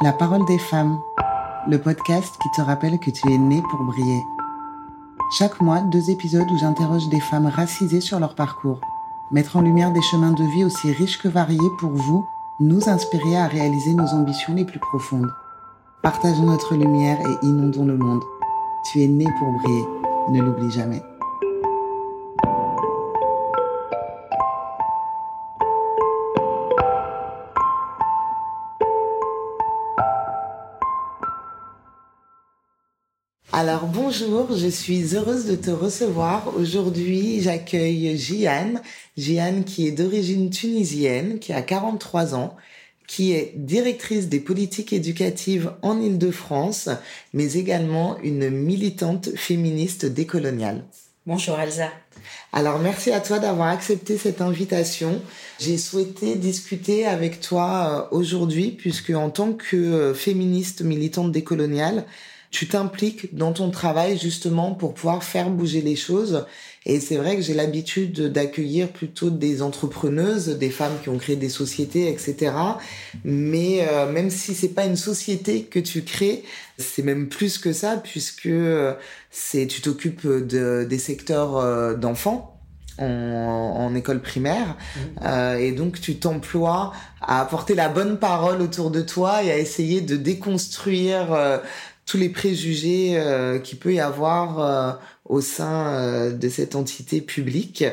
La parole des femmes, le podcast qui te rappelle que tu es né pour briller. Chaque mois, deux épisodes où j'interroge des femmes racisées sur leur parcours. Mettre en lumière des chemins de vie aussi riches que variés pour vous, nous inspirer à réaliser nos ambitions les plus profondes. Partageons notre lumière et inondons le monde. Tu es né pour briller, ne l'oublie jamais. Alors bonjour, je suis heureuse de te recevoir. Aujourd'hui, j'accueille Jiane. Jiane qui est d'origine tunisienne, qui a 43 ans, qui est directrice des politiques éducatives en Île-de-France, mais également une militante féministe décoloniale. Bonjour Elsa. Alors merci à toi d'avoir accepté cette invitation. J'ai souhaité discuter avec toi euh, aujourd'hui puisque en tant que euh, féministe militante décoloniale, tu t'impliques dans ton travail justement pour pouvoir faire bouger les choses. Et c'est vrai que j'ai l'habitude d'accueillir plutôt des entrepreneuses, des femmes qui ont créé des sociétés, etc. Mais euh, même si c'est pas une société que tu crées, c'est même plus que ça puisque euh, c'est tu t'occupes de, des secteurs euh, d'enfants. En, en, école primaire mmh. euh, et donc tu t'emploies à apporter la bonne parole autour de toi et à essayer de déconstruire euh, tous les préjugés euh, qu'il peut y avoir euh, au sein euh, de cette entité publique.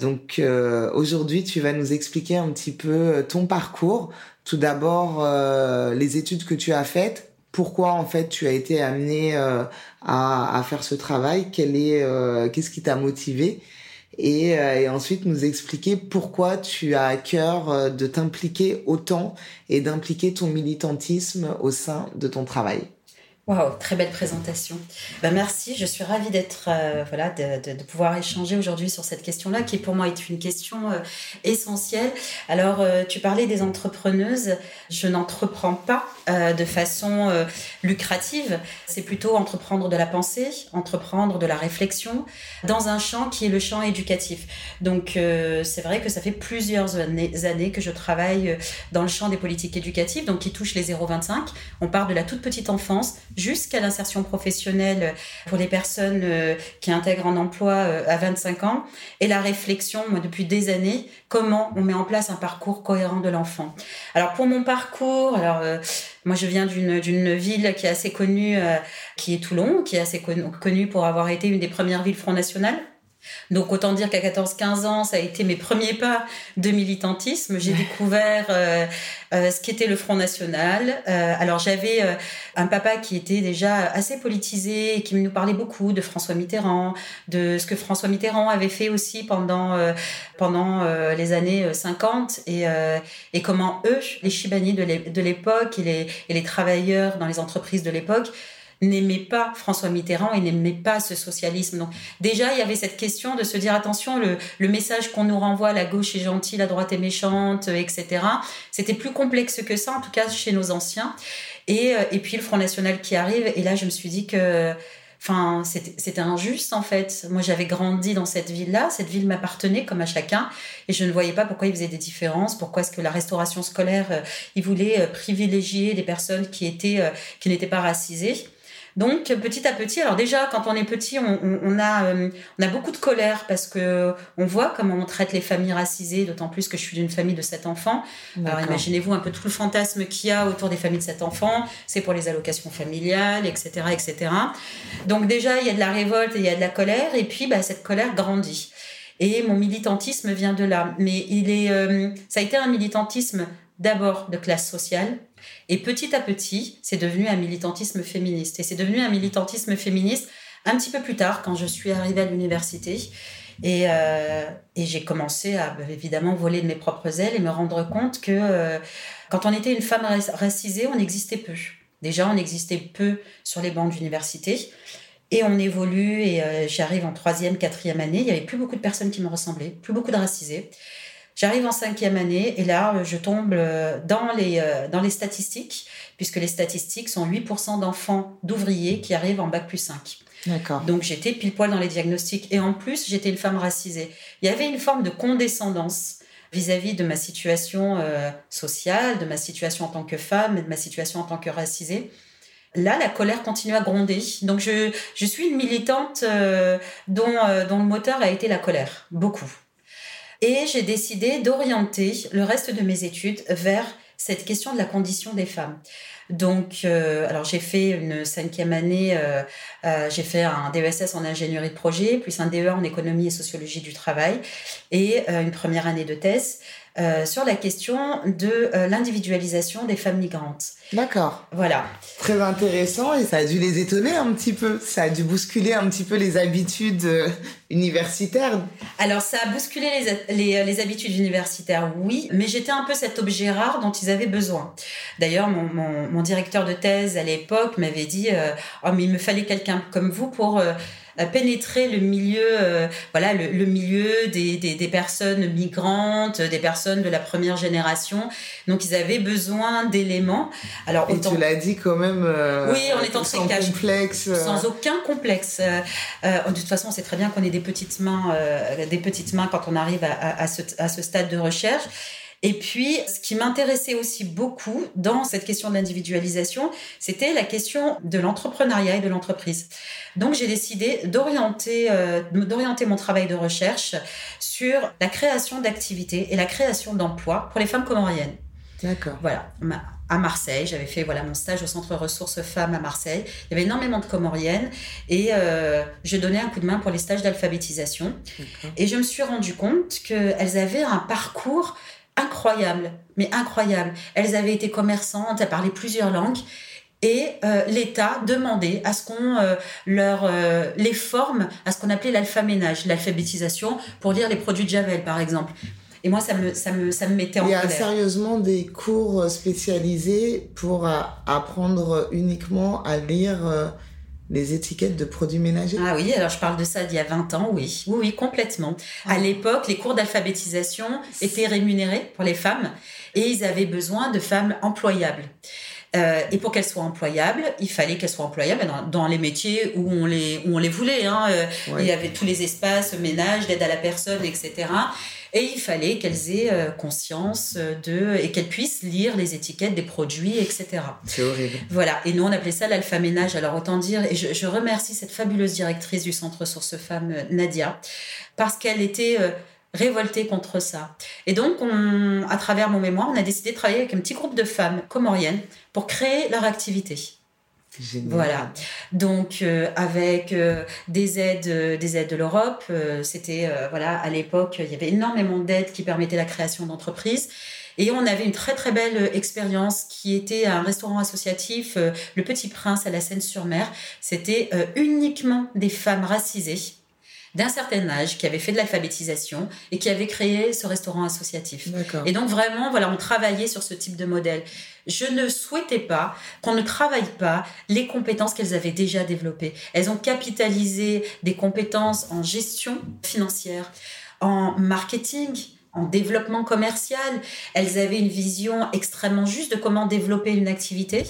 Donc aujourd'hui, tu vas nous expliquer un petit peu ton parcours. Tout d'abord, les études que tu as faites, pourquoi en fait tu as été amené à, à, faire ce travail, quel est, qu'est-ce qui t'a motivé, et, et, ensuite nous expliquer pourquoi tu as à cœur de t'impliquer autant et d'impliquer ton militantisme au sein de ton travail. Waouh, très belle présentation. Ben merci, je suis ravie d'être euh, voilà de, pouvoir échanger aujourd'hui sur cette question-là qui pour moi est une question euh, essentielle. Alors euh, tu parlais des entrepreneuses, je n'entreprends pas de façon lucrative, c'est plutôt entreprendre de la pensée, entreprendre de la réflexion dans un champ qui est le champ éducatif. Donc c'est vrai que ça fait plusieurs années, années que je travaille dans le champ des politiques éducatives donc qui touche les 0-25. On part de la toute petite enfance jusqu'à l'insertion professionnelle pour les personnes euh, qui intègrent un emploi euh, à 25 ans et la réflexion, moi, depuis des années, comment on met en place un parcours cohérent de l'enfant. Alors pour mon parcours, alors euh, moi je viens d'une ville qui est assez connue, qui est Toulon, qui est assez connue pour avoir été une des premières villes Front National. Donc autant dire qu'à 14-15 ans, ça a été mes premiers pas de militantisme. J'ai découvert euh, euh, ce qu'était le Front National. Euh, alors j'avais un papa qui était déjà assez politisé, qui nous parlait beaucoup de François Mitterrand, de ce que François Mitterrand avait fait aussi pendant pendant les années 50 et, et comment eux, les Chibani de l'époque et les, et les travailleurs dans les entreprises de l'époque, n'aimait pas François Mitterrand et n'aimait pas ce socialisme. Donc déjà, il y avait cette question de se dire attention, le, le message qu'on nous renvoie, la gauche est gentille, la droite est méchante, etc. C'était plus complexe que ça, en tout cas chez nos anciens. Et, euh, et puis le Front National qui arrive, et là je me suis dit que Enfin, c'était injuste en fait. Moi, j'avais grandi dans cette ville-là. Cette ville m'appartenait comme à chacun, et je ne voyais pas pourquoi il faisait des différences. Pourquoi est-ce que la restauration scolaire, euh, il voulait euh, privilégier des personnes qui étaient, qui n'étaient pas racisées. Donc petit à petit, alors déjà quand on est petit, on, on, on a euh, on a beaucoup de colère parce que on voit comment on traite les familles racisées, d'autant plus que je suis d'une famille de sept enfants. Alors imaginez-vous un peu tout le fantasme qu'il y a autour des familles de sept enfants. C'est pour les allocations familiales, etc., etc. Donc déjà il y a de la révolte et il y a de la colère et puis bah, cette colère grandit. Et mon militantisme vient de là. Mais il est, euh, ça a été un militantisme d'abord de classe sociale, et petit à petit, c'est devenu un militantisme féministe. Et c'est devenu un militantisme féministe un petit peu plus tard, quand je suis arrivée à l'université. Et, euh, j'ai commencé à évidemment voler de mes propres ailes et me rendre compte que euh, quand on était une femme racisée, on existait peu. Déjà, on existait peu sur les bancs d'université. Et on évolue et euh, j'arrive en troisième, quatrième année. Il n'y avait plus beaucoup de personnes qui me ressemblaient, plus beaucoup de racisés. J'arrive en cinquième année et là, je tombe euh, dans les, euh, dans les statistiques, puisque les statistiques sont 8% d'enfants d'ouvriers qui arrivent en bac plus 5. D'accord. Donc j'étais pile poil dans les diagnostics et en plus j'étais une femme racisée. Il y avait une forme de condescendance vis-à-vis de ma situation euh, sociale, de ma situation en tant que femme et de ma situation en tant que racisée. Là, la colère continue à gronder. Donc, je, je suis une militante euh, dont, euh, dont le moteur a été la colère, beaucoup. Et j'ai décidé d'orienter le reste de mes études vers cette question de la condition des femmes. Donc, euh, alors j'ai fait une cinquième année, euh, euh, j'ai fait un DESS en ingénierie de projet, puis un DEA en économie et sociologie du travail, et une première année de thèse. Euh, sur la question de euh, l'individualisation des femmes migrantes. D'accord. Voilà. Très intéressant et ça a dû les étonner un petit peu. Ça a dû bousculer un petit peu les habitudes euh, universitaires. Alors ça a bousculé les, les, les habitudes universitaires, oui, mais j'étais un peu cet objet rare dont ils avaient besoin. D'ailleurs, mon, mon, mon directeur de thèse à l'époque m'avait dit Oh, mais il me fallait quelqu'un comme vous pour pénétrer le milieu, euh, voilà, le, milieu des, des, des, personnes migrantes, des personnes de la première génération. Donc ils avaient besoin d'éléments. Alors Et tu l'as dit quand même. Euh, oui, en étant sans très complexe. Euh. Sans aucun complexe. de toute façon, c'est très bien qu'on ait des petites mains, des petites mains quand on arrive à, à, ce, à ce stade de recherche. Et puis, ce qui m'intéressait aussi beaucoup dans cette question de l'individualisation, c'était la question de l'entrepreneuriat et de l'entreprise. Donc, j'ai décidé d'orienter, euh, d'orienter mon travail de recherche sur la création d'activités et la création d'emplois pour les femmes comoriennes. D'accord. Voilà. À Marseille, j'avais fait voilà mon stage au centre ressources femmes à Marseille. Il y avait énormément de comoriennes et euh, je donnais un coup de main pour les stages d'alphabétisation. Et je me suis rendu compte qu'elles avaient un parcours incroyable, mais incroyable. Elles avaient été commerçantes, elles parlaient plusieurs langues. Et euh, l'État demandait à ce qu'on euh, leur euh, les forme à ce qu'on appelait l'alphaménage, l'alphabétisation, pour lire les produits de Javel, par exemple. Et moi, ça me, ça me, ça me mettait en colère. Il y a sérieusement des cours spécialisés pour apprendre uniquement à lire les étiquettes de produits ménagers Ah oui, alors je parle de ça d'il y a 20 ans, oui. Oui, oui, complètement. À ah. l'époque, les cours d'alphabétisation étaient rémunérés pour les femmes et ils avaient besoin de femmes employables. Euh, et pour qu'elles soient employables, il fallait qu'elles soient employables dans, les métiers où on les, où on les voulait. Hein. Euh, il y avait tous les espaces, ménage, d'aide à la personne, etc. Et il fallait qu'elles aient euh, conscience de et qu'elles puissent lire les étiquettes des produits, etc. C'est horrible. Voilà. Et nous, on appelait ça l'alpha-ménage. Alors autant dire, et je, je, remercie cette fabuleuse directrice du Centre Source Femmes, Nadia, parce qu'elle était euh, révoltée contre ça. Et donc, on, à travers mon mémoire, on a décidé de travailler avec un petit groupe de femmes comoriennes pour créer leur activité. Voilà. Donc euh, avec euh, des aides, euh, des aides de l'Europe, c'était voilà à l'époque il y avait énormément d'aides qui permettaient la création d'entreprises. Et on avait une très très belle expérience qui était un restaurant associatif, Le Petit Prince à la Seine-sur-Mer. C'était uniquement des femmes racisées d'un certain âge qui avait fait de l'alphabétisation et qui avait créé ce restaurant associatif. Et donc vraiment, voilà, on travaillait sur ce type de modèle. Je ne souhaitais pas qu'on ne travaille pas les compétences qu'elles avaient déjà développées. Elles ont capitalisé des compétences en gestion financière, en marketing, en développement commercial. Elles avaient une vision extrêmement juste de comment développer une activité.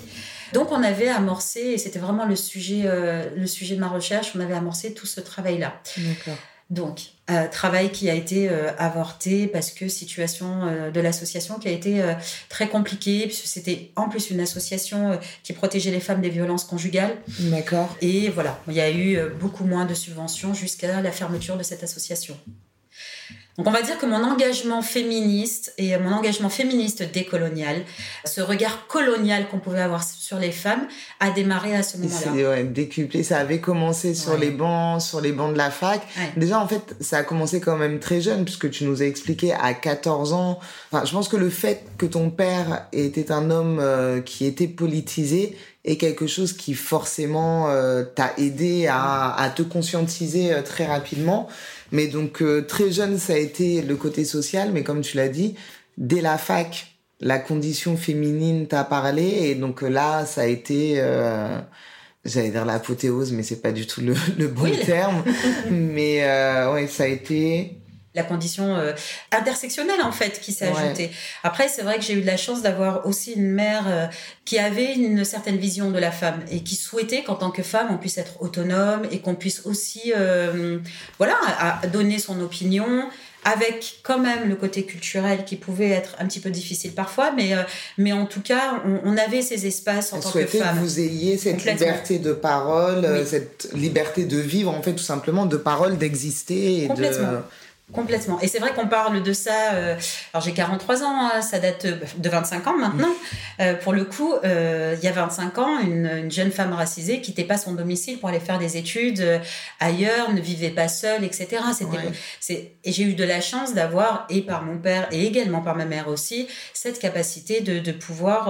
Donc on avait amorcé, et c'était vraiment le sujet, euh, le sujet de ma recherche, on avait amorcé tout ce travail-là. D'accord. Donc, euh, travail qui a été euh, avorté parce que situation euh, de l'association qui a été très compliquée, puisque c'était en plus une association qui protégeait les femmes des violences conjugales. D'accord. Et voilà, il y a eu beaucoup moins de subventions jusqu'à la fermeture de cette association. Donc on va dire que mon engagement féministe et mon engagement féministe décolonial, ce regard colonial qu'on pouvait avoir sur les femmes, a démarré à ce moment-là. C'est ouais, décuplé. Ça avait commencé sur les bancs, sur les bancs de la fac. Déjà en fait, ça a commencé quand même très jeune puisque tu nous as expliqué à 14 ans. Enfin, je pense que le fait que ton père était un homme euh, qui était politisé est quelque chose qui forcément euh, t'a aidé à, à, te conscientiser euh, très rapidement. Mais donc euh, très jeune, ça a été le côté social, mais comme tu l'as dit, dès la fac, la condition féminine t'a parlé, et donc euh, là, ça a été, euh, j'allais dire l'apothéose, mais c'est pas du tout le, le bon terme, mais euh, ouais, ça a été la condition euh, intersectionnelle en fait qui s'est ajoutée. Après, c'est vrai que j'ai eu de la chance d'avoir aussi une mère euh, qui avait une certaine vision de la femme et qui souhaitait qu'en tant que femme, on puisse être autonome et qu'on puisse aussi, euh, voilà, à donner son opinion, avec quand même le côté culturel qui pouvait être un petit peu difficile parfois, mais, mais en tout cas, on, avait ces espaces en tant que femme. que vous ayez cette liberté de parole, cette liberté de vivre, en fait, tout simplement, de parole, d'exister. Complètement. Complètement. Et c'est vrai qu'on parle de ça. Euh, alors j'ai 43 ans, hein, ça date de 25 ans maintenant. Mm. Euh, pour le coup, euh, il y a 25 ans, une, jeune femme racisée quittait pas son domicile pour aller faire des études ailleurs, ne vivait pas seule, etc. C'était, et j'ai eu de la chance d'avoir, et par mon père et également par ma mère aussi, cette capacité de, de pouvoir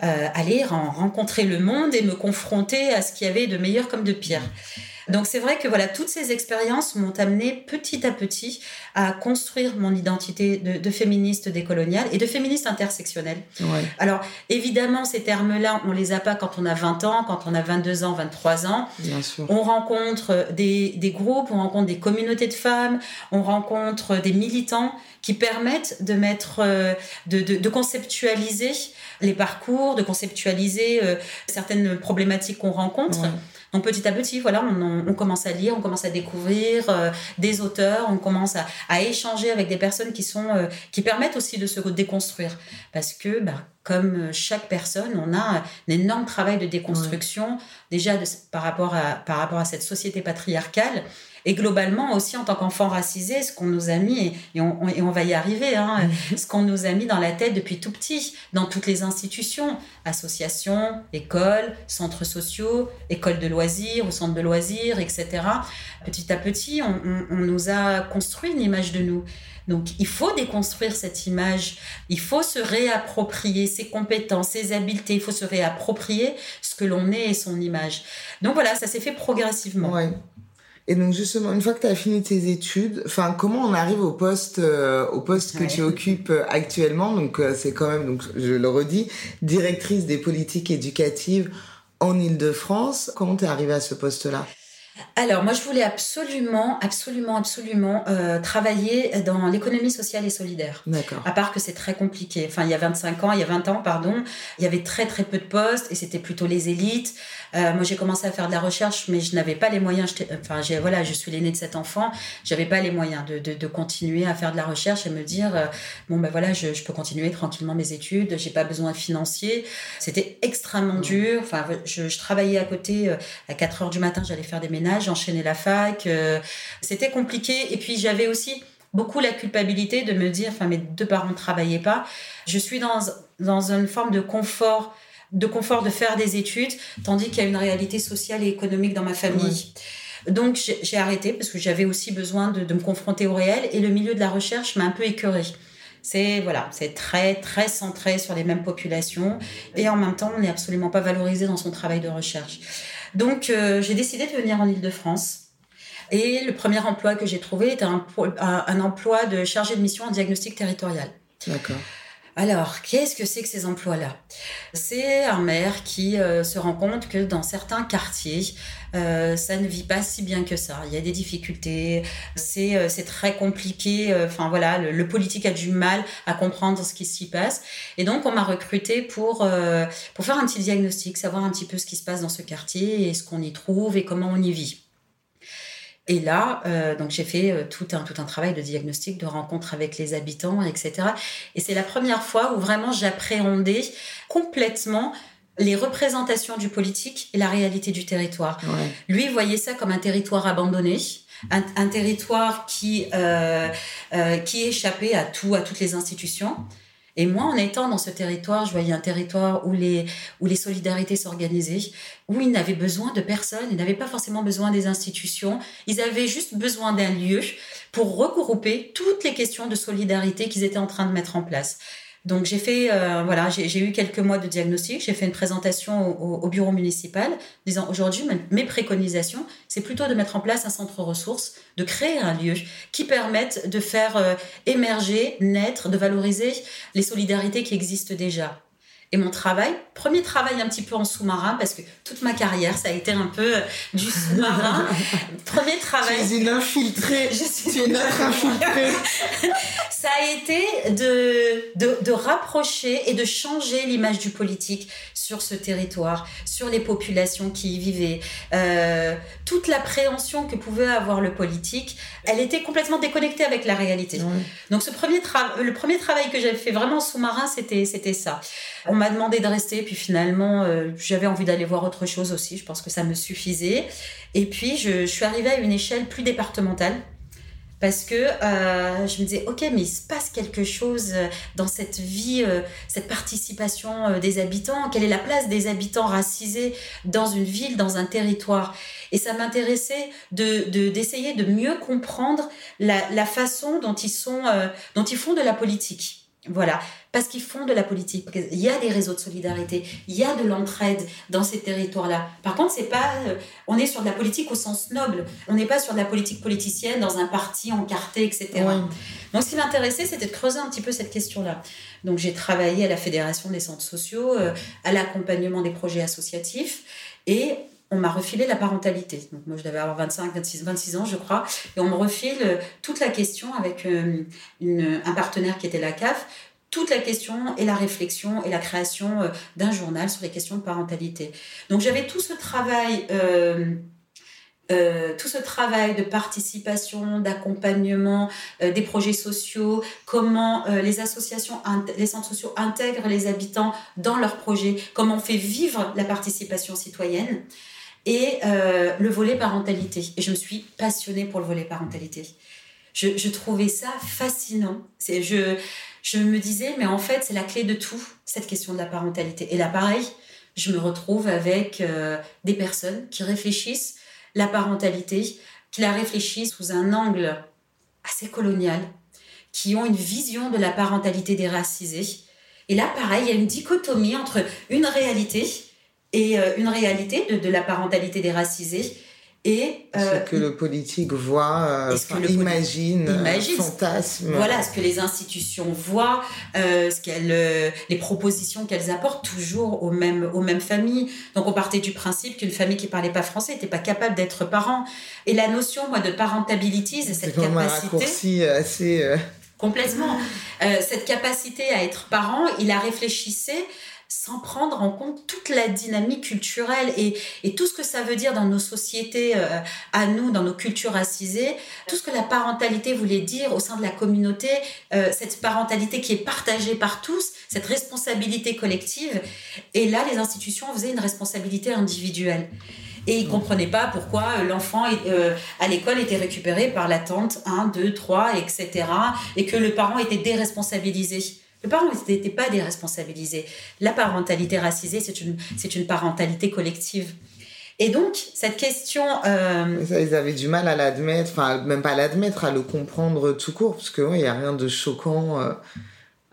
aller rencontrer le monde et me confronter à ce qu'il y avait de meilleur comme de pire. Donc c'est vrai que voilà, toutes ces expériences m'ont amené petit à petit à construire mon identité de, féministe décoloniale et de féministe intersectionnelle. Alors évidemment, ces termes-là, on les a pas quand on a 20 ans, quand on a 22 ans, 23 ans. Bien sûr. On rencontre des, des groupes, on rencontre des communautés de femmes, on rencontre des militants qui permettent de mettre, euh, de, de, de conceptualiser les parcours, de conceptualiser euh, certaines problématiques qu'on rencontre. Donc petit à petit, voilà, on, commence à lire, on commence à découvrir euh, des auteurs, on commence à, échanger avec des personnes qui sont euh, qui permettent aussi de se déconstruire, parce que bah, comme chaque personne, on a un énorme travail de déconstruction déjà par rapport à par rapport à cette société patriarcale et globalement aussi en tant qu'enfant racisé, ce qu'on nous a mis, et on, et on va y arriver, hein, mhm. ce qu'on nous a mis dans la tête depuis tout petit, dans toutes les institutions, associations, écoles, centres sociaux, écoles de loisirs ou centres de loisirs, etc. Petit à petit, on, on nous a construit une image de nous. Donc il faut déconstruire cette image, il faut se réapproprier ses compétences, ses habiletés, il faut se réapproprier ce que l'on est et son image. Donc voilà, ça s'est fait progressivement. Ouais. Et donc justement, une fois que tu as fini tes études, enfin comment on arrive au poste euh, au poste que tu occupes euh, actuellement? Donc euh, c'est quand même donc je le redis, directrice des politiques éducatives en Île-de-France. Comment tu es arrivée à ce poste-là? Alors, moi, je voulais absolument, absolument, absolument euh, travailler dans l'économie sociale et solidaire. D'accord. À part que c'est très compliqué. Enfin, il y a 25 ans, il y a 20 ans, pardon, il y avait très, très peu de postes et c'était plutôt les élites. Euh, moi, j'ai commencé à faire de la recherche, mais je n'avais pas les moyens. Enfin, voilà, je suis l'aînée de cet enfant. J'avais pas les moyens de, de, de, continuer à faire de la recherche et me dire, euh, bon, ben voilà, je, je, peux continuer tranquillement mes études. J'ai pas besoin de financier. C'était extrêmement dur. Enfin, je, je, travaillais à côté. À 4 heures du matin, j'allais faire des ménages j'enchaînais la fac. Euh, c'était compliqué. Et puis j'avais aussi beaucoup la culpabilité de me dire, enfin mes deux parents ne travaillaient pas. Je suis dans, dans une forme de confort de confort de faire des études, tandis qu'il y a une réalité sociale et économique dans ma famille. Donc j'ai arrêté parce que j'avais aussi besoin de, de, me confronter au réel et le milieu de la recherche m'a un peu écœuré. C'est voilà, c'est très très centré sur les mêmes populations et en même temps on n'est absolument pas valorisé dans son travail de recherche. Donc, euh, j'ai décidé de venir en Ile-de-France. Et le premier emploi que j'ai trouvé était un, un, emploi de chargé de mission en diagnostic territorial. D'accord. Alors, qu'est-ce que c'est que ces emplois-là? C'est un maire qui euh, se rend compte que dans certains quartiers, euh, ça ne vit pas si bien que ça. Il y a des difficultés, c'est euh, très compliqué. Enfin voilà, le, politique a du mal à comprendre ce qui s'y passe. Et donc, on m'a recruté pour pour faire un petit diagnostic, savoir un petit peu ce qui se passe dans ce quartier et ce qu'on y trouve et comment on y vit. Et là, euh, donc j'ai fait euh, tout un tout un travail de diagnostic, de rencontre avec les habitants, etc. Et c'est la première fois où vraiment j'appréhendais complètement les représentations du politique et la réalité du territoire. Lui voyait ça comme un territoire abandonné. Un, un territoire qui euh, qui échappait à tout à toutes les institutions et moi, en étant dans ce territoire, je voyais un territoire où les, où les solidarités s'organisaient, où ils n'avaient besoin de personne, ils n'avaient pas forcément besoin des institutions, ils avaient juste besoin d'un lieu pour regrouper toutes les questions de solidarité qu'ils étaient en train de mettre en place. Donc j'ai fait, euh, voilà, j'ai eu quelques mois de diagnostic, j'ai fait une présentation au, bureau municipal, disant aujourd'hui mes préconisations, c'est plutôt de mettre en place un centre ressources, de créer un lieu qui permette de faire euh, émerger, naître, de valoriser les solidarités qui existent déjà. Et mon travail, premier travail un petit peu en sous-marin, parce que toute ma carrière, ça a été un peu euh, du sous-marin. premier travail. Tu es une infiltrée. Je suis une infiltrée. ça a été de, de, de, rapprocher et de changer l'image du politique sur ce territoire, sur les populations qui y vivaient. Euh, toute l'appréhension que pouvait avoir le politique, elle était complètement déconnectée avec la réalité. Donc ce premier le premier travail que j'avais fait vraiment sous-marin, c'était c'était ça. On m'a demandé de rester, puis finalement, euh, j'avais envie d'aller voir autre chose aussi. Je pense que ça me suffisait. Et puis, je, suis arrivée à une échelle plus départementale parce que euh, je me disais ok mais il se passe quelque chose euh, dans cette vie cette participation des habitants quelle est la place des habitants racisés dans une ville dans un territoire? Et ça m'intéressait de d'essayer de, mieux comprendre la, la façon dont ils sont dont ils font de la politique voilà, parce qu'ils font de la politique. Il y a des réseaux de solidarité, il y a de l'entraide dans ces territoires-là. Par contre, c'est pas, euh, on est sur de la politique au sens noble. On n'est pas sur de la politique politicienne dans un parti encarté, etc. Donc, ce qui m'intéressait, c'était de creuser un petit peu cette question-là. Donc, j'ai travaillé à la Fédération des centres sociaux, euh, à l'accompagnement des projets associatifs, et on m'a refilé la parentalité. Donc moi, je devais avoir 25, 26, 26 ans, je crois. Et on me refile euh, toute la question avec euh, un partenaire qui était la CAF, toute la question et la réflexion et la création euh, d'un journal sur les questions de parentalité. Donc j'avais tout ce travail... tout ce travail de participation, d'accompagnement des projets sociaux, comment les associations, les centres sociaux intègrent les habitants dans leurs projets, comment on fait vivre la participation citoyenne et euh, le volet parentalité. Et je me suis passionnée pour le volet parentalité. Je, trouvais ça fascinant. Je me disais, mais en fait, c'est la clé de tout, cette question de la parentalité. Et là, pareil, je me retrouve avec euh, des personnes qui réfléchissent la parentalité, qui la réfléchissent sous un angle assez colonial, qui ont une vision de la parentalité déracisée. Et là, pareil, il y a une dichotomie entre une réalité et euh, une réalité de, de, la parentalité déracisée. Et, euh, ce que le politique voit, euh, imagine, imagine, fantasme. Voilà, ce que les institutions voient, euh, ce qu'elles, les propositions qu'elles apportent toujours aux mêmes, aux mêmes familles. Donc on partait du principe qu'une famille qui parlait pas français n'était pas capable d'être parent. Et la notion, moi, de parentability, c'est cette capacité. Un assez. Complètement. cette capacité à être parent, il a réfléchissait sans prendre en compte toute la dynamique culturelle et, tout ce que ça veut dire dans nos sociétés euh, à nous, dans nos cultures racisées, tout ce que la parentalité voulait dire au sein de la communauté, euh, cette parentalité qui est partagée par tous, cette responsabilité collective. Et là, les institutions faisaient une responsabilité individuelle. Et ils comprenaient pas pourquoi l'enfant euh, à l'école était récupéré par la tante 1, 2, 3, etc. Et que le parent était déresponsabilisé. Les parents n'étaient pas déresponsabilisés. La parentalité racisée, c'est une, c'est une parentalité collective. Et donc, cette question... Euh... Ça, ils avaient du mal à l'admettre, enfin, même pas à l'admettre, à le comprendre tout court, parce que il n'y a rien de choquant euh,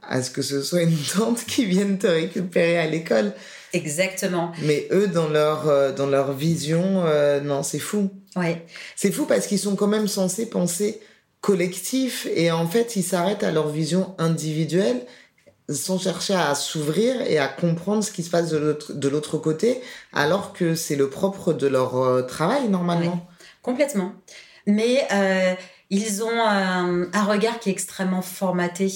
à ce que ce soit une tante qui vienne te récupérer à l'école. Exactement. Mais eux, dans leur, euh, dans leur vision, non, c'est fou. Ouais. C'est fou parce qu'ils sont quand même censés penser collectif et en fait, ils s'arrêtent à leur vision individuelle sans chercher à s'ouvrir et à comprendre ce qui se passe de l'autre côté, alors que c'est le propre de leur euh, travail normalement. complètement. Mais euh, ils ont un, un, regard qui est extrêmement formaté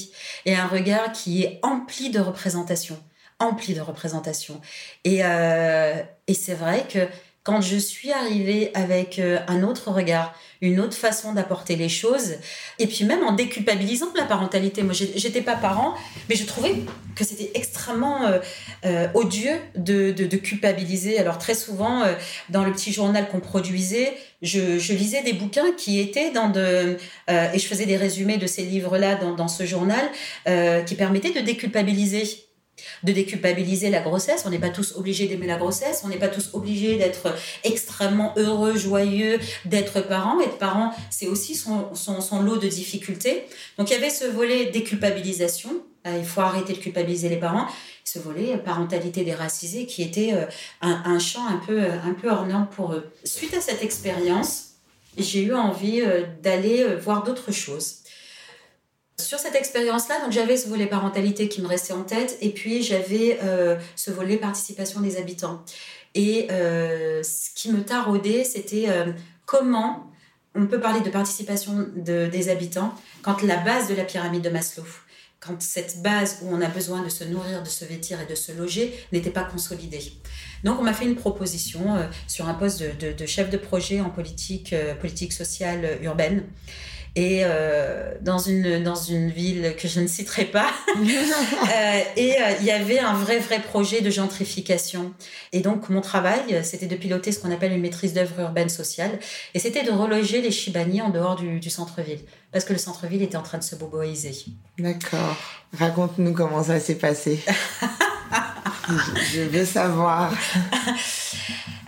et un regard qui est empli de représentation, empli de représentation. Et, euh, et c'est vrai que quand je suis arrivée avec euh, un autre regard, une autre façon d'apporter les choses, et puis même en déculpabilisant la parentalité. Moi, j'étais pas parent, mais je trouvais que c'était extrêmement euh, euh, odieux de, culpabiliser. Alors très souvent, dans le petit journal qu'on produisait, je, lisais des bouquins qui étaient dans de... et je faisais des résumés de ces livres-là dans ce journal, qui permettaient de déculpabiliser de déculpabiliser la grossesse. On n'est pas tous obligés d'aimer la grossesse, on n'est pas tous obligés d'être extrêmement heureux, joyeux, d'être parent. Être parent, c'est aussi son, son, son, lot de difficultés. Donc il y avait ce volet déculpabilisation. Euh, il faut arrêter de culpabiliser les parents. Ce volet parentalité déracisée qui était euh, un, champ un peu, un peu pour eux. Suite à cette expérience, j'ai eu envie euh, d'aller voir d'autres choses. Sur cette expérience-là, donc j'avais ce volet parentalité qui me restait en tête, et puis j'avais ce volet participation des habitants. Et ce qui me taraudait, c'était comment on peut parler de participation des habitants quand la base de la pyramide de Maslow, quand cette base où on a besoin de se nourrir, de se vêtir et de se loger n'était pas consolidée. Donc on m'a fait une proposition euh, sur un poste de, chef de projet en politique, euh, politique sociale urbaine et euh, dans, une, dans une ville que je ne citerai pas. Euh, et euh, il y avait un vrai, vrai projet de gentrification. Et donc, mon travail, c'était de piloter ce qu'on appelle une maîtrise d'œuvre urbaine sociale. Et c'était de reloger les Chibani en dehors du, du centre-ville. Parce que le centre-ville était en train de se boboiser. D'accord. Raconte-nous comment ça s'est passé. je veux savoir.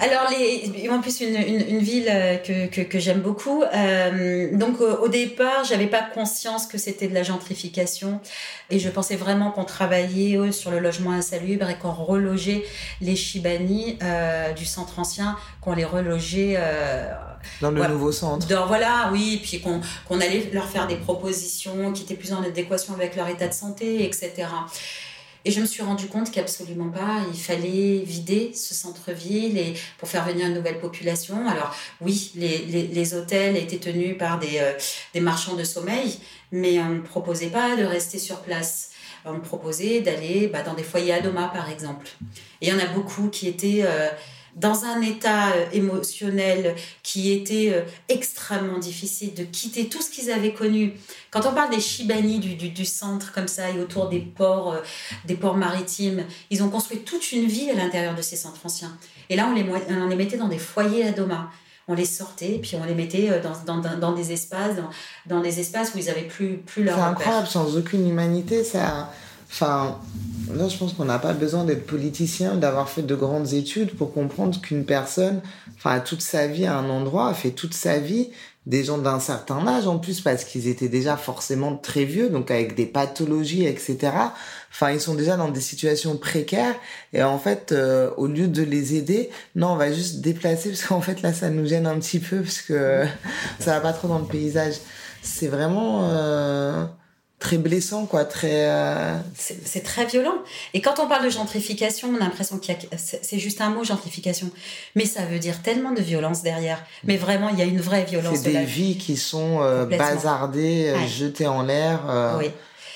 Alors, les, en plus, une, une, ville euh, que, que, que j'aime beaucoup. Euh, donc, au, départ, j'avais pas conscience que c'était de la gentrification. Et je pensais vraiment qu'on travaillait sur le logement insalubre et qu'on relogeait les Chibani euh, du centre ancien, qu'on les relogeait. Euh, dans le nouveau centre. Dans, voilà, oui. Puis qu'on qu'on allait leur faire des propositions qui étaient plus en adéquation avec leur état de santé, etc. Et je me suis rendu compte qu'absolument pas, il fallait vider ce centre-ville pour faire venir une nouvelle population. Alors oui, les, hôtels étaient tenus par des, euh, des marchands de sommeil, mais on ne proposait pas de rester sur place. On proposait d'aller bah, dans des foyers à par exemple. Et il y en a beaucoup qui étaient... Euh, dans un état euh, émotionnel qui était euh, extrêmement difficile, de quitter tout ce qu'ils avaient connu. Quand on parle des Chibani du, du, centre comme ça et autour des ports, euh, des ports maritimes, ils ont construit toute une vie à l'intérieur de ces centres anciens. Et là, on les, on les mettait dans des foyers à Doma on les sortait, puis on les mettait dans, dans, dans des espaces, dans, dans, des espaces où ils n'avaient plus, plus leur C'est incroyable, sans aucune humanité, ça, Enfin, là, je pense qu'on n'a pas besoin d'être politicien, d'avoir fait de grandes études pour comprendre qu'une personne, enfin, toute sa vie à un endroit, a fait toute sa vie, des gens d'un certain âge en plus, parce qu'ils étaient déjà forcément très vieux, donc avec des pathologies, etc. Enfin, ils sont déjà dans des situations précaires. Et en fait, euh, au lieu de les aider, non, on va juste déplacer, parce qu'en fait, là, ça nous gêne un petit peu, parce que ça va pas trop dans le paysage. C'est vraiment... Euh très blessant, quoi, très. Euh, c'est très violent. Et quand on parle de gentrification, on a l'impression qu'il a, c'est juste un mot gentrification, mais ça veut dire tellement de violence derrière. Mais vraiment, il y a une vraie violence. C'est des vies qui sont euh, bazardées, euh, jetées en l'air.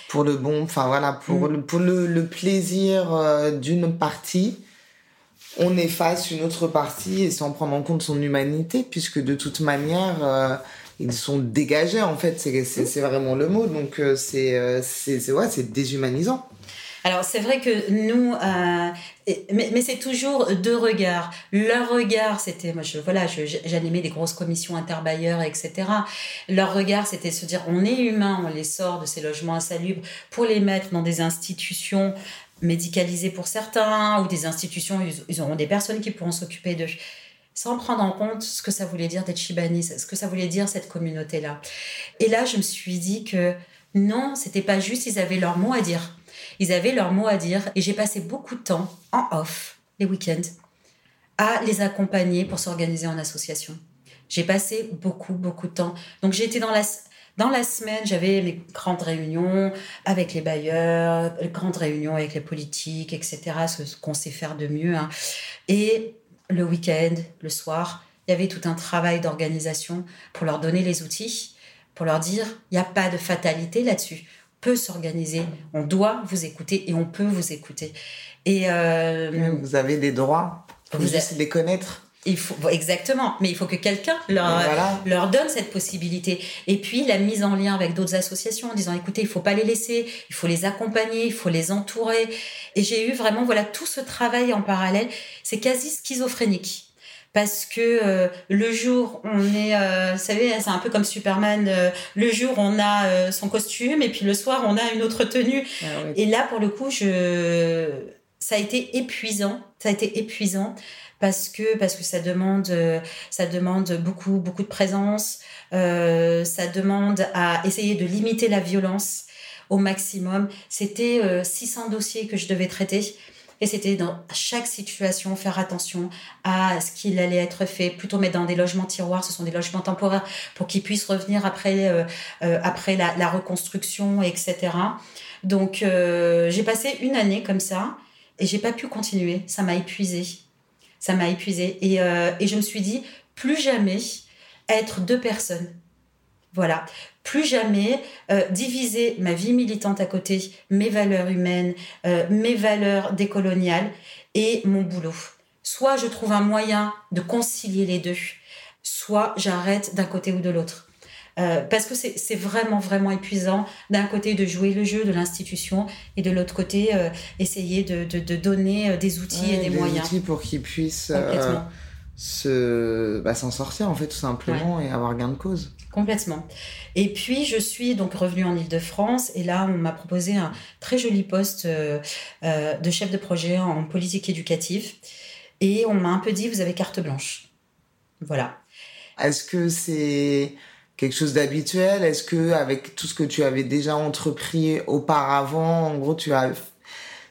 Pour le bon, enfin voilà, pour, mm. le, pour le, le plaisir d'une partie, on efface une autre partie et sans prendre en compte son humanité, puisque de toute manière, ils sont dégagés en fait c'est vraiment le mot donc euh, c'est euh, c'est ouais, c'est déshumanisant alors c'est vrai que nous, euh, mais, mais c'est toujours deux regards. Leur regard, c'était, moi je, voilà, j'animais des grosses commissions interbailleurs, etc. Leur regard, c'était se dire, on est humain, on les sort de ces logements insalubres pour les mettre dans des institutions médicalisées pour certains ou des institutions, ils, ils auront des personnes qui pourront s'occuper d'eux sans prendre en compte ce que ça voulait dire d'être Chibani, ce que ça voulait dire cette communauté-là. Et là, je me suis dit que non, c'était pas juste, ils avaient leur mot à dire. Ils avaient leur mot à dire et j'ai passé beaucoup de temps en off, les week-ends, à les accompagner pour s'organiser en association. J'ai passé beaucoup, beaucoup de temps. Donc j'étais dans la, dans la semaine, j'avais mes grandes réunions avec les bailleurs, les grandes réunions avec les politiques, etc., ce qu'on sait faire de mieux. Hein. Et le week-end, le soir, il y avait tout un travail d'organisation pour leur donner les outils, pour leur dire, il n'y a pas de fatalité là-dessus. On peut s'organiser, on doit vous écouter et on peut vous écouter. Et euh, vous avez des droits, vous juste les connaître. Il faut, exactement, mais il faut que quelqu'un leur, leur donne cette possibilité. Et puis la mise en lien avec d'autres associations en disant écoutez, il faut pas les laisser, il faut les accompagner, il faut les entourer. Et j'ai eu vraiment voilà tout ce travail en parallèle. C'est quasi schizophrénique. Parce que euh, le jour on est euh, vous savez c'est un peu comme Superman euh, le jour on a son costume et puis le soir on a une autre tenue. Ah et là pour le coup je ça a été épuisant. Ça a été épuisant parce que parce que ça demande ça demande beaucoup beaucoup de présence euh, ça demande à essayer de limiter la violence au maximum c'était 600 dossiers que je devais traiter Et c'était dans chaque situation faire attention à ce qu'il allait être fait, plutôt mettre dans des logements tiroirs, ce sont des logements temporaires, pour qu'ils puissent revenir après, euh, euh, après la, reconstruction, etc. Donc euh, j'ai passé une année comme ça et j'ai pas pu continuer. Ça m'a épuisé. Ça m'a épuisé. Et, et je me suis dit, plus jamais être deux personnes. Voilà, plus jamais euh, diviser ma vie militante à côté, mes valeurs humaines, euh, mes valeurs décoloniales et mon boulot. Soit je trouve un moyen de concilier les deux, soit j'arrête d'un côté ou de l'autre. Euh, parce que c'est vraiment, vraiment épuisant d'un côté de jouer le jeu de l'institution et de l'autre côté essayer de, de, donner des outils et des, des moyens. outils pour qu'ils puissent se bah, s'en sortir en fait tout simplement et avoir gain de cause. Complètement. Et puis je suis donc revenue en Ile-de-France et là on m'a proposé un très joli poste euh, euh, de chef de projet en politique éducative et on m'a un peu dit vous avez carte blanche. Voilà. Est-ce que c'est quelque chose d'habituel? Est-ce que avec tout ce que tu avais déjà entrepris auparavant, en gros tu as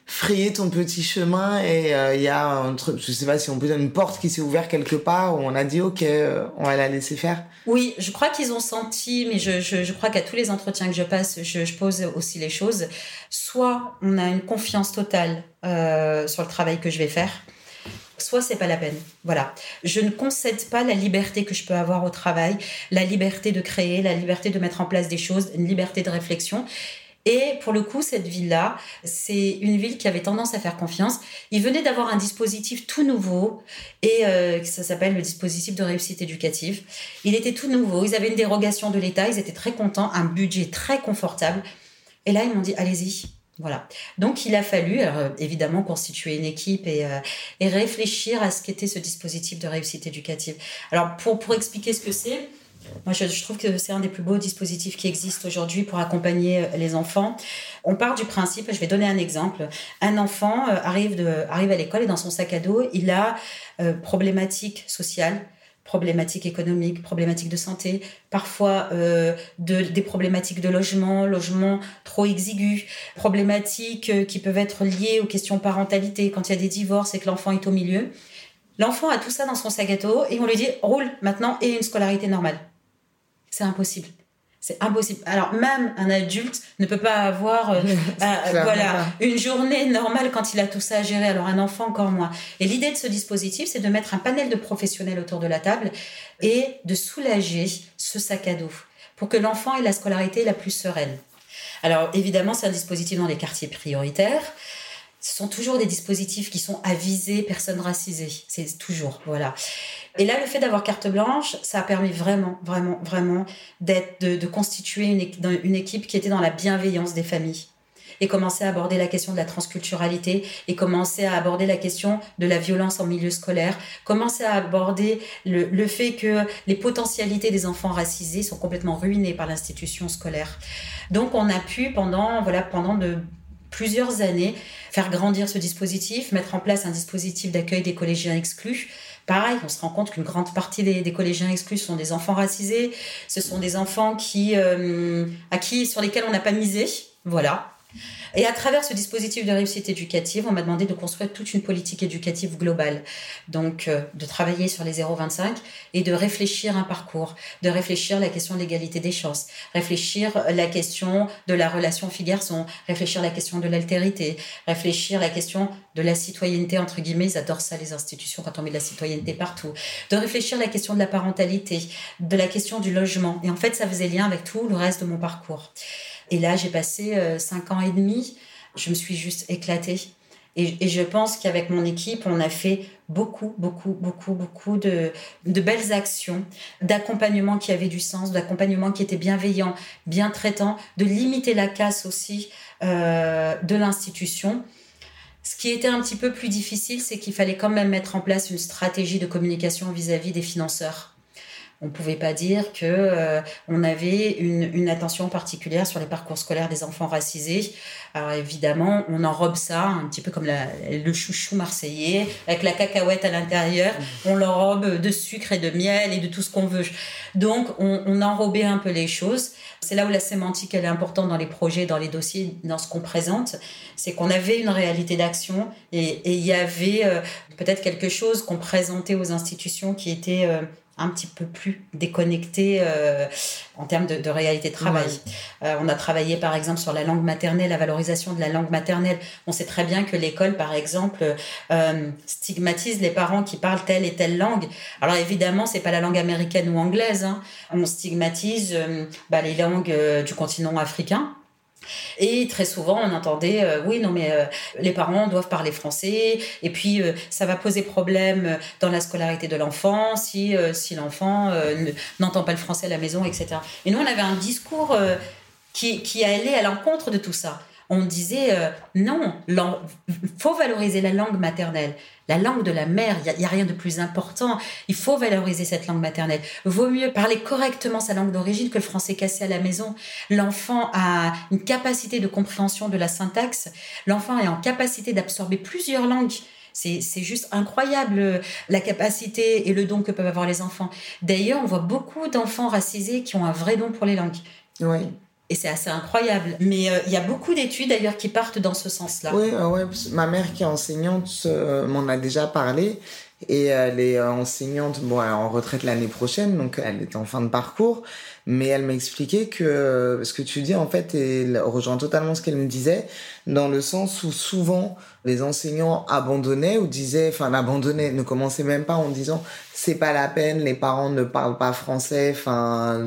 frayer ton petit chemin et il euh, y a un truc, je sais pas si on peut dire une porte qui s'est ouverte quelque part où on a dit ok, euh, on va la laisser faire? Oui, je crois qu'ils ont senti, mais je, crois qu'à tous les entretiens que je passe, je, je, pose aussi les choses. Soit on a une confiance totale euh, sur le travail que je vais faire, soit c'est pas la peine. Voilà. Je ne concède pas la liberté que je peux avoir au travail, la liberté de créer, la liberté de mettre en place des choses, une liberté de réflexion. Et pour le coup, cette ville-là, c'est une ville qui avait tendance à faire confiance. Ils venaient d'avoir un dispositif tout nouveau et euh, ça s'appelle le dispositif de réussite éducative. Il était tout nouveau. Ils avaient une dérogation de l'État. Ils étaient très contents, un budget très confortable. Et là, ils m'ont dit allez-y. Donc, il a fallu, alors, évidemment, constituer une équipe et, euh, et réfléchir à ce qu'était ce dispositif de réussite éducative. Alors, pour, pour expliquer ce que c'est, moi, je, trouve que c'est un des plus beaux dispositifs qui existent aujourd'hui pour accompagner euh, les enfants. On part du principe, je vais donner un exemple. Un enfant euh, arrive, de, arrive à l'école et dans son sac à dos, il a euh, problématiques sociales, problématiques économiques, problématiques de santé, parfois euh, de, des problématiques de logement, logement trop exigu, problématiques qui peuvent être liées aux questions parentalité, quand il y a des divorces et que l'enfant est au milieu. L'enfant a tout ça dans son sac à dos et on lui dit roule maintenant et une scolarité normale. C'est impossible. C'est impossible. Alors même un adulte ne peut pas avoir euh, euh, voilà une journée normale quand il a tout ça à gérer. Alors un enfant encore moins. Et l'idée de ce dispositif, c'est de mettre un panel de professionnels autour de la table et de soulager ce sac à dos pour que l'enfant ait la scolarité la plus sereine. Alors évidemment, c'est un dispositif dans les quartiers prioritaires ce sont toujours des dispositifs qui sont à viser personnes racisées. C'est toujours, voilà. Et là, le fait d'avoir carte blanche, ça a permis vraiment, vraiment, vraiment d'être, de, constituer une, une équipe qui était dans la bienveillance des familles et commencer à aborder la question de la transculturalité et commencer à aborder la question de la violence en milieu scolaire, commencer à aborder le, le fait que les potentialités des enfants racisés sont complètement ruinées par l'institution scolaire. Donc on a pu pendant voilà pendant de plusieurs années faire grandir ce dispositif, mettre en place un dispositif d'accueil des collégiens exclus. Pareil, on se rend compte qu'une grande partie des, collégiens exclus sont des enfants racisés. Ce sont des enfants qui, euh, à qui, sur lesquels on n'a pas misé. Voilà. Et à travers ce dispositif de réussite éducative, on m'a demandé de construire toute une politique éducative globale. Donc, euh, de travailler sur les 0,25 et de réfléchir un parcours, de réfléchir la question de l'égalité des chances, réfléchir la question de la relation fille-garçon, réfléchir la question de l'altérité, réfléchir la question de la citoyenneté, entre guillemets, ils adorent ça les institutions quand on met de la citoyenneté partout, de réfléchir la question de la parentalité, de la question du logement. Et en fait, ça faisait lien avec tout le reste de mon parcours. Et là, j'ai passé euh, cinq ans et demi. Je me suis juste éclatée. Et, je pense qu'avec mon équipe, on a fait beaucoup, beaucoup, beaucoup, beaucoup de, belles actions, d'accompagnement qui avait du sens, d'accompagnement qui était bienveillant, bien traitant, de limiter la casse aussi euh, de l'institution. Ce qui était un petit peu plus difficile, c'est qu'il fallait quand même mettre en place une stratégie de communication vis à -vis des financeurs On ne pouvait pas dire que euh, on avait une, une, attention particulière sur les parcours scolaires des enfants racisés. Alors évidemment, on enrobe ça un petit peu comme la, le chouchou marseillais, avec la cacahuète à l'intérieur. Mmh. On l'enrobe de sucre et de miel et de tout ce qu'on veut. Donc, on, on enrobait un peu les choses. C'est là où la sémantique elle est importante dans les projets, dans les dossiers, dans ce qu'on présente. C'est qu'on avait une réalité d'action et il y avait euh, peut-être quelque chose qu'on présentait aux institutions qui était euh, un petit peu plus déconnecté euh, en termes de, réalité de travail. Euh, on a travaillé par exemple sur la langue maternelle, la valorisation de la langue maternelle. On sait très bien que l'école, par exemple, euh, stigmatise les parents qui parlent telle et telle langue. Alors évidemment, c'est pas la langue américaine ou anglaise. Hein. On stigmatise bah, les langues du continent africain et très souvent, on entendait, euh, oui, non, mais euh, les parents doivent parler français, et puis euh, ça va poser problème dans la scolarité de l'enfant si, si l'enfant n'entend pas le français à la maison, etc. Et nous, on avait un discours qui, qui allait à l'encontre de tout ça on disait euh, non, faut valoriser la langue maternelle, la langue de la mère, il n'y a, rien de plus important, il faut valoriser cette langue maternelle. Vaut mieux parler correctement sa langue d'origine que le français cassé à la maison. L'enfant a une capacité de compréhension de la syntaxe, l'enfant est en capacité d'absorber plusieurs langues. C'est, juste incroyable la capacité et le don que peuvent avoir les enfants. D'ailleurs, on voit beaucoup d'enfants racisés qui ont un vrai don pour les langues. Oui. Et c'est assez incroyable. Mais euh, il y a beaucoup d'études d'ailleurs qui partent dans ce sens-là. Oui, ouais, ma mère qui est enseignante euh, m'en a déjà parlé. Et elle est enseignante, bon, elle en retraite l'année prochaine, donc elle est en fin de parcours. Mais elle m'expliquait que ce que tu dis, en fait, et rejoint totalement ce qu'elle me disait, dans le sens où souvent les enseignants abandonnaient ou disaient, enfin, abandonnaient, ne commençaient même pas en disant c'est pas la peine, les parents ne parlent pas français, enfin,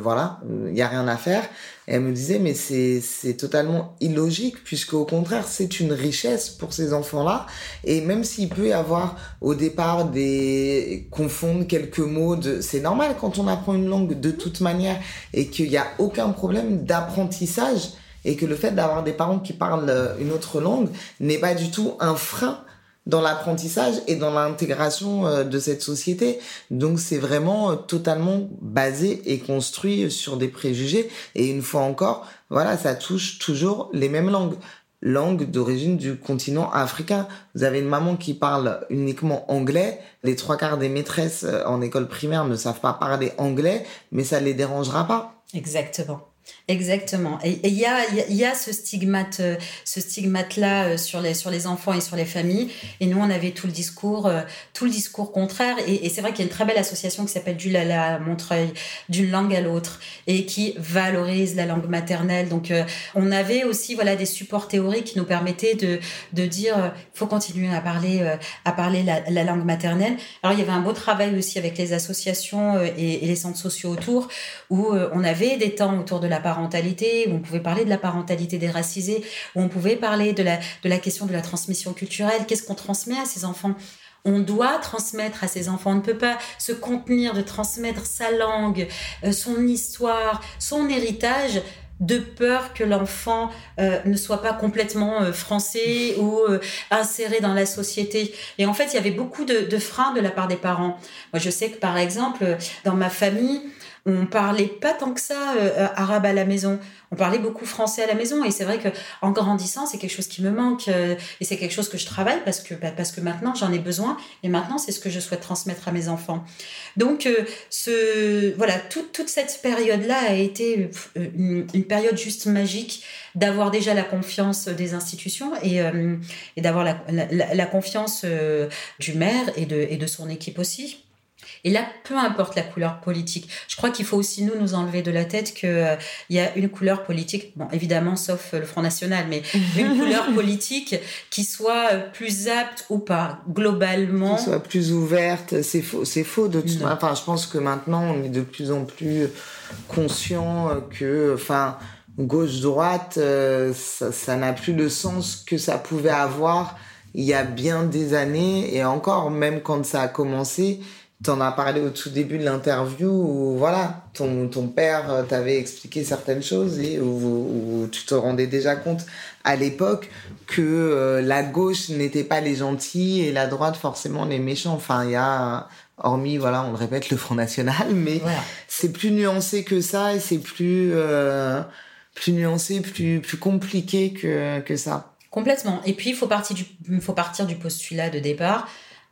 voilà, il y a rien à faire. Elle me disait, mais c'est, totalement illogique, puisque au contraire, c'est une richesse pour ces enfants-là. Et même s'il peut y avoir au départ des confondre quelques mots, de... c'est normal quand on apprend une langue de toute manière et qu'il n'y a aucun problème d'apprentissage et que le fait d'avoir des parents qui parlent une autre langue n'est pas du tout un frein dans l'apprentissage et dans l'intégration euh, de cette société. Donc c'est vraiment euh, totalement basé et construit sur des préjugés. Et une fois encore, voilà, ça touche toujours les mêmes langues. Langue d'origine du continent africain. Vous avez une maman qui parle uniquement anglais. Les trois quarts des maîtresses euh, en école primaire ne savent pas parler anglais, mais ça les dérangera pas. Exactement. Exactement. Et il y a, y a ce stigmate, euh, ce stigmate-là euh, sur les, sur les enfants et sur les familles. Et nous, on avait tout le discours, euh, tout le discours contraire. Et, c'est vrai qu'il y a une très belle association qui s'appelle Du Lala Montreuil, d'une langue à l'autre, et qui valorise la langue maternelle. Donc, on avait aussi, voilà, des supports théoriques qui nous permettaient de, de dire, faut continuer à parler, à parler la, langue maternelle. Alors, il y avait un beau travail aussi avec les associations et, et les centres sociaux autour, où on avait des temps autour de la parentalité, où on pouvait parler de la parentalité déracisée, où on pouvait parler de la, de la question de la transmission culturelle. Qu'est-ce qu'on transmet à ces enfants? On doit transmettre à ses enfants. On ne peut pas se contenir de transmettre sa langue, euh, son histoire, son héritage de peur que l'enfant euh, ne soit pas complètement euh, français ou inséré dans la société. Et en fait, il y avait beaucoup de, freins de la part des parents. Moi, je sais que par exemple, dans ma famille, on parlait pas tant que ça euh, arabe à la maison. On parlait beaucoup français à la maison. Et c'est vrai que en grandissant, c'est quelque chose qui me manque. Euh, et c'est quelque chose que je travaille parce que, bah, parce que maintenant, j'en ai besoin. Et maintenant, c'est ce que je souhaite transmettre à mes enfants. Donc, euh, ce, voilà, toute cette période-là a été une, période juste magique d'avoir déjà la confiance des institutions et, et d'avoir la, la, confiance du maire et de, et de son équipe aussi. Et là, peu importe la couleur politique, je crois qu'il faut aussi nous nous enlever de la tête qu'il euh, y a une couleur politique, bon évidemment sauf le Front National, mais une couleur politique qui soit euh, plus apte ou pas globalement. Qui soit plus ouverte, c'est faux, c'est faux de tout. Enfin, je pense que maintenant on est de plus en plus conscient que, enfin gauche-droite, euh, ça n'a plus le sens que ça pouvait avoir il y a bien des années et encore même quand ça a commencé T'en as parlé au tout début de l'interview où voilà, ton, ton père euh, t'avait expliqué certaines choses et où, tu te rendais déjà compte à l'époque que euh, la gauche n'était pas les gentils et la droite forcément les méchants. Enfin, il y a hormis, voilà, on le répète, le Front National, mais c'est plus nuancé que ça et c'est plus, euh, plus nuancé, plus, plus compliqué que, que ça. Complètement. Et puis, il faut partir du, faut partir du postulat de départ.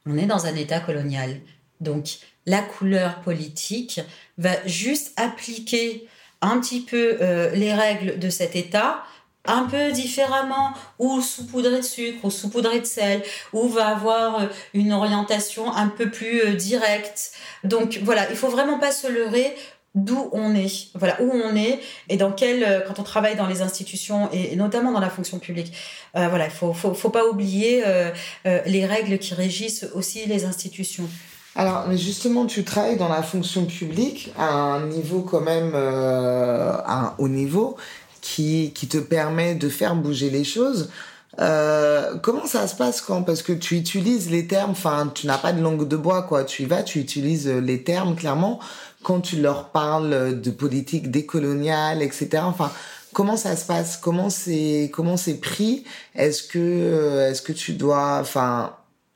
On est dans un État colonial. Donc, la couleur politique va juste appliquer un petit peu euh, les règles de cet État un peu différemment, ou saupoudré de sucre, ou saupoudré de sel, ou va avoir euh, une orientation un peu plus euh, directe. Donc voilà, il faut vraiment pas se leurrer d'où on est, voilà où on est et dans quel quand on travaille dans les institutions et, notamment dans la fonction publique, voilà il faut, faut, faut pas oublier les règles qui régissent aussi les institutions. Alors, mais justement, tu travailles dans la fonction publique à un niveau quand même, à un haut niveau qui, qui te permet de faire bouger les choses. Euh, comment ça se passe quand Parce que tu utilises les termes, enfin, tu n'as pas de langue de bois, quoi. Tu y vas, tu utilises les termes clairement quand tu leur parles de politique décoloniale, etc. Enfin, comment ça se passe? Comment c'est comment c'est pris? Est-ce que est-ce que tu dois, enfin,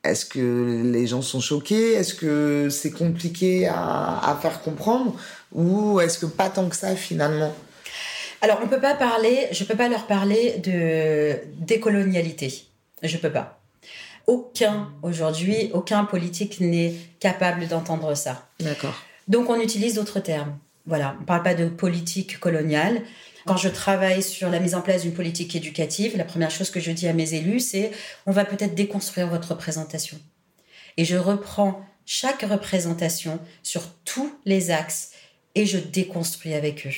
est-ce que les gens sont choqués? Est-ce que c'est compliqué à, à faire comprendre? Ou est-ce que pas tant que ça finalement? Alors, on peut pas parler, je peux pas leur parler de décolonialité. Je peux pas. Aucun, aujourd'hui, aucun politique n'est capable d'entendre ça. D'accord. Donc, on utilise d'autres termes. Voilà, on parle pas de politique coloniale. Quand je travaille sur la mise en place d'une politique éducative, la première chose que je dis à mes élus, c'est on va peut-être déconstruire votre représentation. Et je reprends chaque représentation sur tous les axes et je déconstruis avec eux.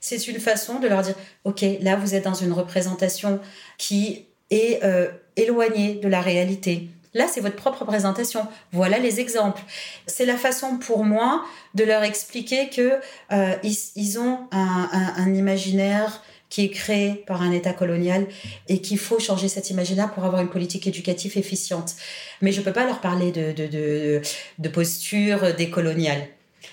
C'est une façon de leur dire, OK, là, vous êtes dans une représentation qui est euh, éloignée de la réalité. Là, c'est votre propre représentation. Voilà les exemples. C'est la façon pour moi de leur expliquer que euh, ils, ont un, imaginaire qui est créé par un État colonial et qu'il faut changer cet imaginaire pour avoir une politique éducative efficiente. Mais je ne peux pas leur parler de, posture décoloniale.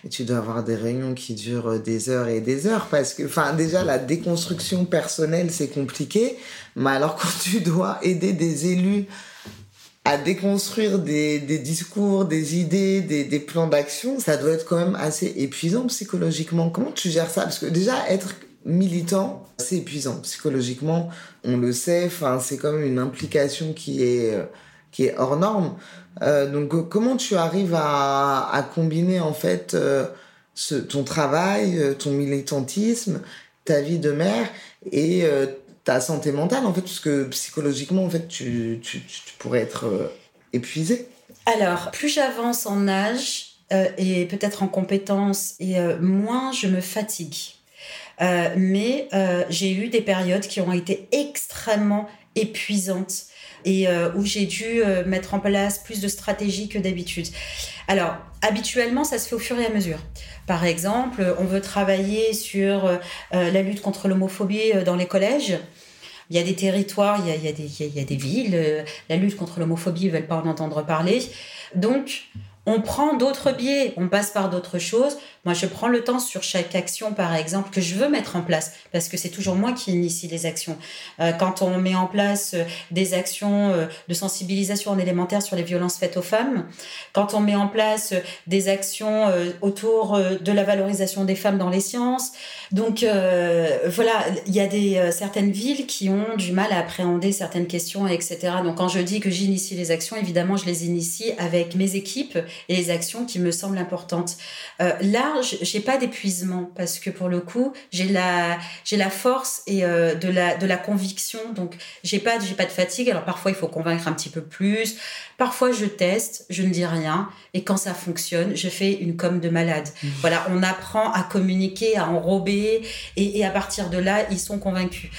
Tu dois avoir des réunions qui durent des heures et des heures parce que, enfin, déjà, la déconstruction personnelle, c'est compliqué. Mais alors, quand tu dois aider des élus à déconstruire des, des discours, des idées, des, des plans d'action, ça doit être quand même assez épuisant psychologiquement. Comment tu gères ça? Parce que déjà, être militant, c'est épuisant psychologiquement. On le sait, enfin, c'est comme une implication qui est, euh, qui est hors norme. Euh, donc, euh, comment tu arrives à, à combiner en fait euh, ce, ton travail, ton militantisme, ta vie de mère et ta santé mentale en fait, parce que psychologiquement en fait, tu, tu, tu pourrais être épuisé. Alors, plus j'avance en âge et peut-être en compétences, et moins je me fatigue. mais j'ai eu des périodes qui ont été extrêmement épuisantes et euh, où j'ai dû euh, mettre en place plus de stratégies que d'habitude. Alors, habituellement, ça se fait au fur et à mesure. Par exemple, on veut travailler sur euh, la lutte contre l'homophobie dans les collèges. Il y a des territoires, il y a, des, il y a des, villes, la lutte contre l'homophobie, ils ne veulent pas en entendre parler. Donc, on prend d'autres biais, on passe par d'autres choses. Moi, je prends le temps sur chaque action, par exemple, que je veux mettre en place, parce que c'est toujours moi qui initie les actions. Euh, quand on met en place euh, des actions euh, de sensibilisation en élémentaire sur les violences faites aux femmes, quand on met en place des actions autour de la valorisation des femmes dans les sciences. Donc, voilà, il y a des, certaines villes qui ont du mal à appréhender certaines questions, etc. Donc, quand je dis que j'initie les actions, évidemment, je les initie avec mes équipes et les actions qui me semblent importantes. là, j'ai pas d'épuisement parce que pour le coup, j'ai la, j'ai la force et euh, de la, de la conviction. Donc, j'ai pas, j'ai pas de fatigue. Alors parfois, il faut convaincre un petit peu plus. Parfois, je teste, je ne dis rien. Et quand ça fonctionne, je fais une com de malade. Mmh. Voilà, on apprend à communiquer, à enrober. Et, et, à partir de là, ils sont convaincus.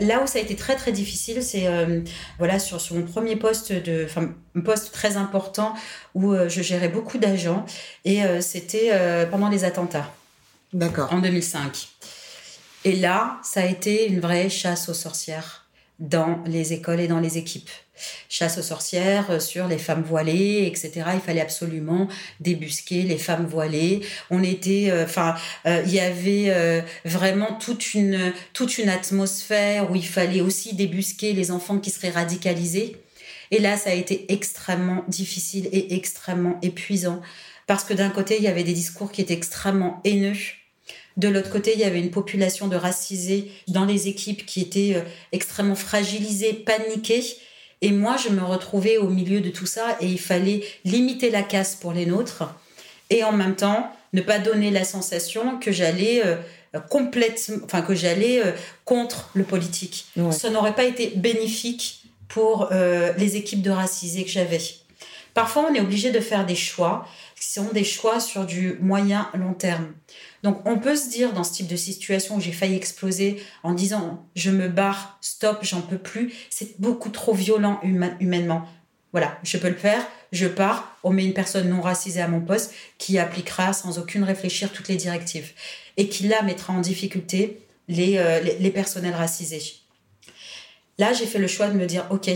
Là où ça a été très, très difficile, c'est, euh, voilà, sur, sur mon premier poste de, enfin, un poste très important où euh, je gérais beaucoup d'agents. Et c'était pendant les attentats. D'accord. En 2005. Et là, ça a été une vraie chasse aux sorcières dans les écoles et dans les équipes. Chasse aux sorcières euh, sur les femmes voilées, etc. Il fallait absolument débusquer les femmes voilées. On était, euh, enfin, euh, il y avait vraiment toute une toute une atmosphère où il fallait aussi débusquer les enfants qui seraient radicalisés. Et là, ça a été extrêmement difficile et extrêmement épuisant parce que d'un côté, il y avait des discours qui étaient extrêmement haineux. De l'autre côté, il y avait une population de racisés dans les équipes qui étaient euh, extrêmement fragilisées, paniquées. Et moi, je me retrouvais au milieu de tout ça et il fallait limiter la casse pour les nôtres et en même temps ne pas donner la sensation que j'allais euh, complètement, enfin que j'allais euh, contre le politique. Ça n'aurait pas été bénéfique pour les équipes de racisés que j'avais. Parfois, on est obligé de faire des choix sont des choix sur du moyen long terme. Donc, on peut se dire dans ce type de situation où j'ai failli exploser en disant je me barre, stop, j'en peux plus, c'est beaucoup trop violent humainement. Voilà, je peux le faire, je pars, on met une personne non racisée à mon poste qui appliquera sans aucune réfléchir toutes les directives et qui là mettra en difficulté les, euh, les personnels racisés. Là, j'ai fait le choix de me dire ok,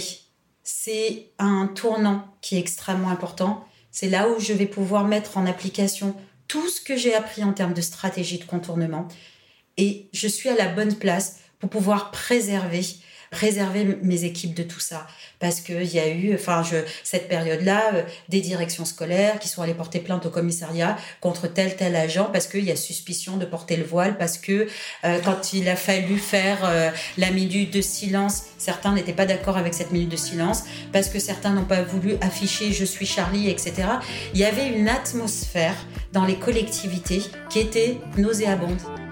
c'est un tournant qui est extrêmement important. C'est là où je vais pouvoir mettre en application tout ce que j'ai appris en termes de stratégie de contournement. Et je suis à la bonne place pour pouvoir préserver préserver mes équipes de tout ça. Parce qu'il y a eu, enfin, cette période-là, euh, des directions scolaires qui sont allées porter plainte au commissariat contre tel, tel agent parce qu'il y a suspicion de porter le voile, parce que euh, quand il a fallu faire euh, la minute de silence, certains n'étaient pas d'accord avec cette minute de silence, parce que certains n'ont pas voulu afficher je suis Charlie, etc. Il y avait une atmosphère dans les collectivités qui était nauséabonde.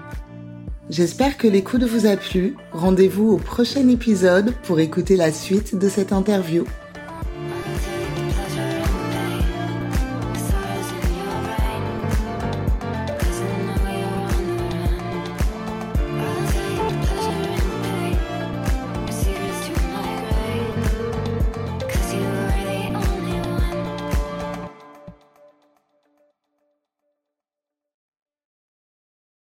J'espère que l'écoute vous a plu. Rendez-vous au prochain épisode pour écouter la suite de cette interview.